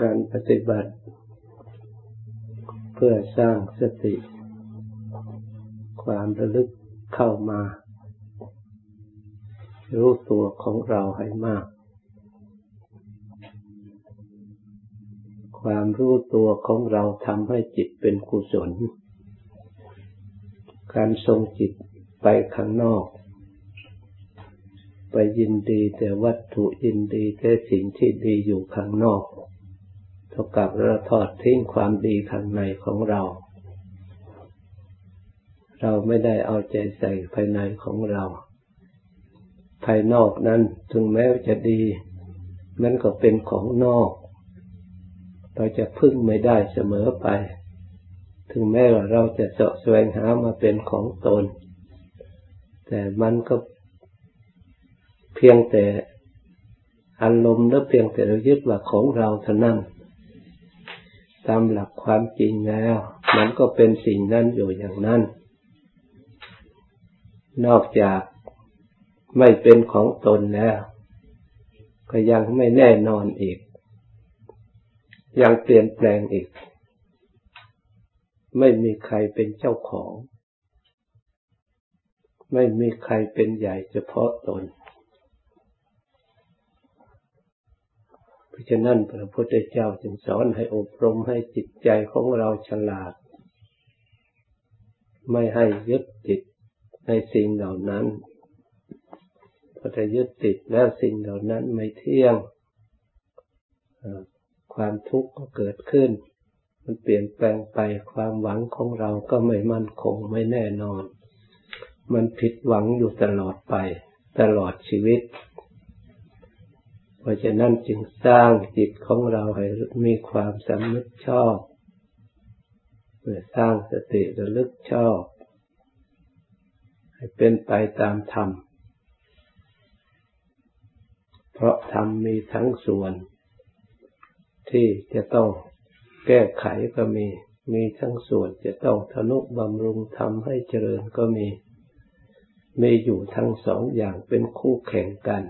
การปฏิบัติ เพื่อสร้างสติ ความระลึกเข้ามา รู้ตัวของเราให้มาก ความรู้ตัวของเราทำให้จิตเป็นกุศล การทรงจิตไปข้างนอก ไปยินดีแต่วัตถุยินดีแต่สิ่งที่ดีอยู่ข้างนอก เท่ากับเราทอดทิ้งความดีข้างในของเรา เราไม่ได้เอาใจใส่ภายในของเรา ภายนอกนั้นถึงแม้จะดี มันก็เป็นของนอก เราจะพึ่งไม่ได้เสมอไป ถึงแม้ว่าเราจะเสาะแสวงหามาเป็นของตน แต่มันก็เพียงแต่อารมณ์หรือเพียงแต่เรายึดว่าของเราเท่านั้น ตามหลักความจริงแล้ว มันก็เป็นสิ่งนั้นอยู่อย่างนั้น นอกจากไม่เป็นของตนแล้ว ก็ยังไม่แน่นอนอีก ยังเปลี่ยนแปลงอีก ไม่มีใครเป็นเจ้าของ ไม่มีใครเป็นใหญ่เฉพาะตนเพ ราะฉะนั้นพระพุทธเจ้าจึงสอนให้อบรมให้จิตใจของเราฉลาด ไม่ให้ยึดติดในสิ่งเหล่านั้นพอจะยึดติดแล้วสิ่งเหล่านั้นไม่เที่ยง ความทุกข์ก็เกิดขึ้น มันเปลี่ยนแปลงไปความหวังของเราก็ไม่มั่นคงไม่แน่นอน มันผิดหวังอยู่ตลอดไป ตลอดชีวิต เพราะฉะนั้นจึงสร้างจิตของเราให้มีความสำนึกชอบเพื่อสร้างสติระลึกชอบ ให้เป็นไปตามธรรม เพราะธรรมมีทั้งส่วน ที่จะต้องแก้ไขก็มี มีทั้งส่วนจะต้องทนุบำรุงทำให้เจริญก็มี มีอยู่ทั้งสองอย่างเป็นคู่แข่งกัน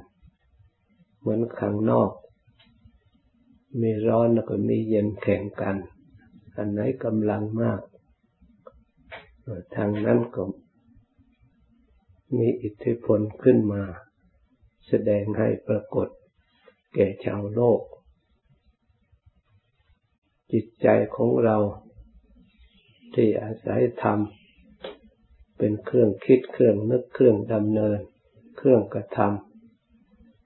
เหมือนข้างนอก มีร้อนแล้วก็มีเย็นแข่งกัน อันไหนกำลังมาก ทางนั้นก็มีอิทธิพลขึ้นมา แสดงให้ปรากฏ แก่ชาวโลก จิตใจของเราที่อาศัยธรรมเป็นเครื่องคิดเครื่องนึกเครื่องดำเนิน เครื่องกระทำ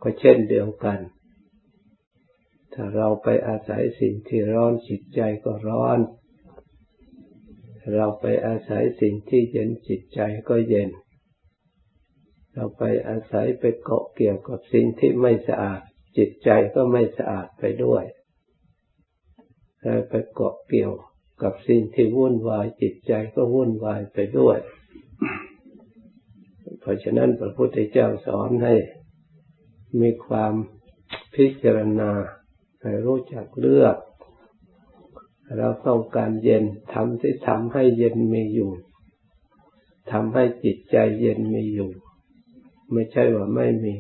ก็เช่นเดียวกัน ถ้าเราไปอาศัยสิ่งที่ร้อนจิตใจก็ร้อน เราไปอาศัยสิ่งที่เย็นจิตใจก็เย็น เราไปอาศัยไปเกาะเกี่ยวกับสิ่งที่ไม่สะอาด จิตใจก็ไม่สะอาดไปด้วยเราไปเกาะเกี่ยวกับสิ่งที่วุ่นวายจิตใจก็วุ่นวายไปด้วย เพราะฉะนั้นพระพุทธเจ้าสอนให้ มีความพิจารณาให้รู้จักเลือก เราต้องการเย็นทำที่ทำให้เย็นมีอยู่ทำให้จิตใจเย็นมีอยู่ ไม่ใช่ว่าไม่มี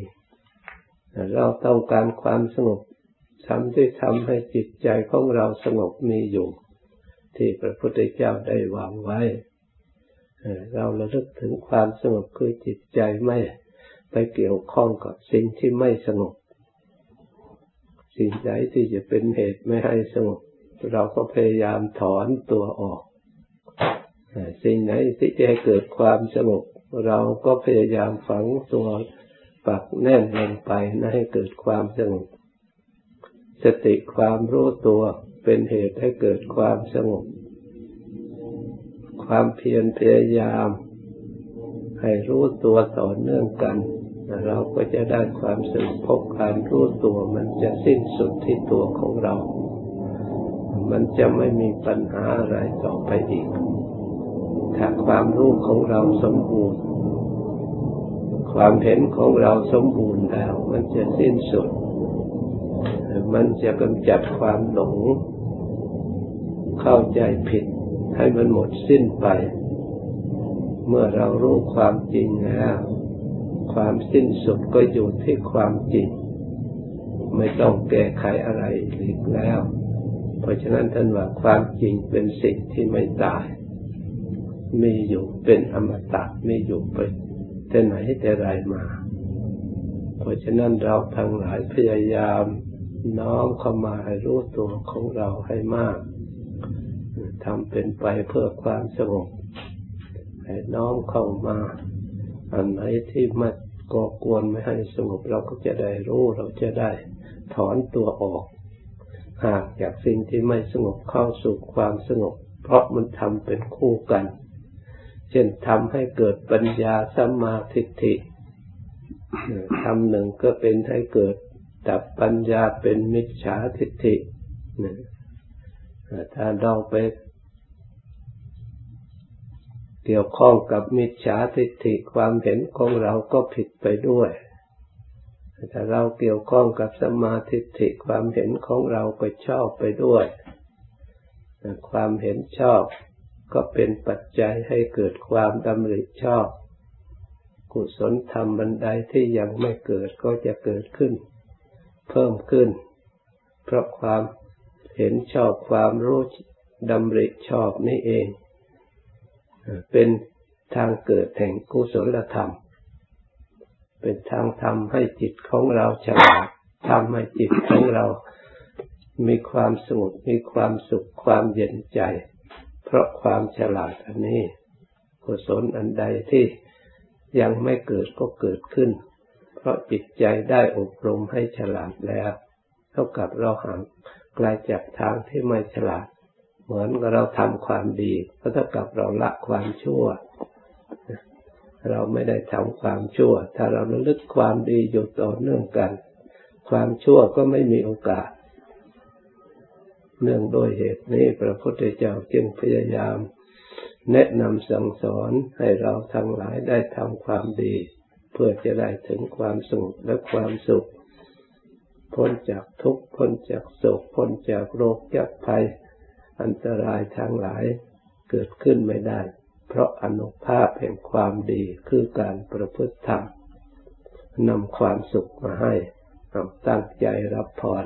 เราต้องการความสงบทำที่ทำให้จิตใจของเราสงบมีอยู่ ที่พระพุทธเจ้าได้วางไว้ เราระลึกถึงความสงบคือจิตใจไม่ ไปเกี่ยวข้องกับสิ่งที่ไม่สงบ สิ่งใดที่จะเป็นเหตุไม่ให้สงบ เราก็พยายามถอนตัวออก สิ่งไหนที่จะให้เกิดความสงบ เราก็พยายามฝังตัวปักแน่นลงไปนะให้เกิดความสงบ สติความรู้ตัวเป็นเหตุให้เกิดความสงบ ความเพียรพยายามให้รู้ตัวต่อเนื่องกัน เราก็จะได้ความสงบพบการรู้ตัวมันจะสิ้นสุดที่ตัวของเรา มันจะไม่มีปัญหาอะไรต่อไปอีก ถ้าความรู้ของเราสมบูรณ์ ความเห็นของเราสมบูรณ์แล้ว มันจะสิ้นสุด มันจะกำจัดความหลง เข้าใจผิดให้มันหมดสิ้นไป เมื่อเรารู้ความจริงแล้ว ความสิ้นสุดก็อยู่ที่ความจริง ไม่ต้องแก้ไขอะไรอีกแล้ว เพราะฉะนั้นท่านว่าความจริงเป็นสิ่งที่ไม่ตาย มีอยู่เป็นอมตะมีอยู่ไปแต่ไหนแต่ไรมา เพราะฉะนั้นเราทั้งหลายพยายามน้อมเข้ามาให้รู้ตัวของเราให้มากทำเป็นไปเพื่อความสงบให้น้อมเข้ามา อันไหนที่มาก่อกวนไม่ให้สงบเราก็จะได้รู้เราจะได้ถอนตัวออกหากจากสิ่งที่ไม่สงบเข้าสู่ความสงบ เพราะมันทำเป็นคู่กัน เช่นทำให้เกิดปัญญาสัมมาทิฏฐิทำหนึ่งก็เป็นให้เกิดดับปัญญาเป็นมิจฉาทิฏฐิถ้าเราไป เกี่ยวข้องกับมิจฉาทิฏฐิความเห็นของเราก็ผิดไปด้วยถ้าเราเกี่ยวข้องกับสมาธิิความเห็นของเราก็ชอบไปด้วย ความเห็นชอบก็เป็นปัจจัยให้เกิดความดำริชอบ กุศลธรรมบันไดที่ยังไม่เกิดก็จะเกิดขึ้น เพิ่มขึ้น เพราะความเห็นชอบความรู้ดำริชอบนี่เอง เป็นทางเกิดแห่งกุศลธรรม เป็นทางทำให้จิตของเราฉลาดทำให้จิตของเรา มีความสงบมีความสุขความเย็นใจ เพราะความฉลาดอันนี้กุศลอันใดที่ยังไม่เกิดก็เกิดขึ้น เพราะจิตใจได้อบรมให้ฉลาดแล้ว เท่ากับเราห่างไกลจากทางที่ไม่ฉลาด เหมือนกับเราทำความดีก็เท่ากับเราละความชั่ว เราไม่ได้ทำความชั่ว ถ้าเราระลึกความดีอยู่ต่อเนื่องกัน ความชั่วก็ไม่มีโอกาส เนื่องโดยเหตุนี้พระพุทธเจ้าจึงพยายาม แนะนำสั่งสอนให้เราทั้งหลายได้ทำความดี เพื่อจะได้ถึงความสงบและความสุขพ้นจากทุกข์พ้นจากโศกพ้นจากโรคจากภัย อันตรายทั้งหลายเกิดขึ้นไม่ได้ เพราะอนุภาพแห่งความดีคือการประพฤติธรรมนำความสุขมาให้ตั้งใจรับพร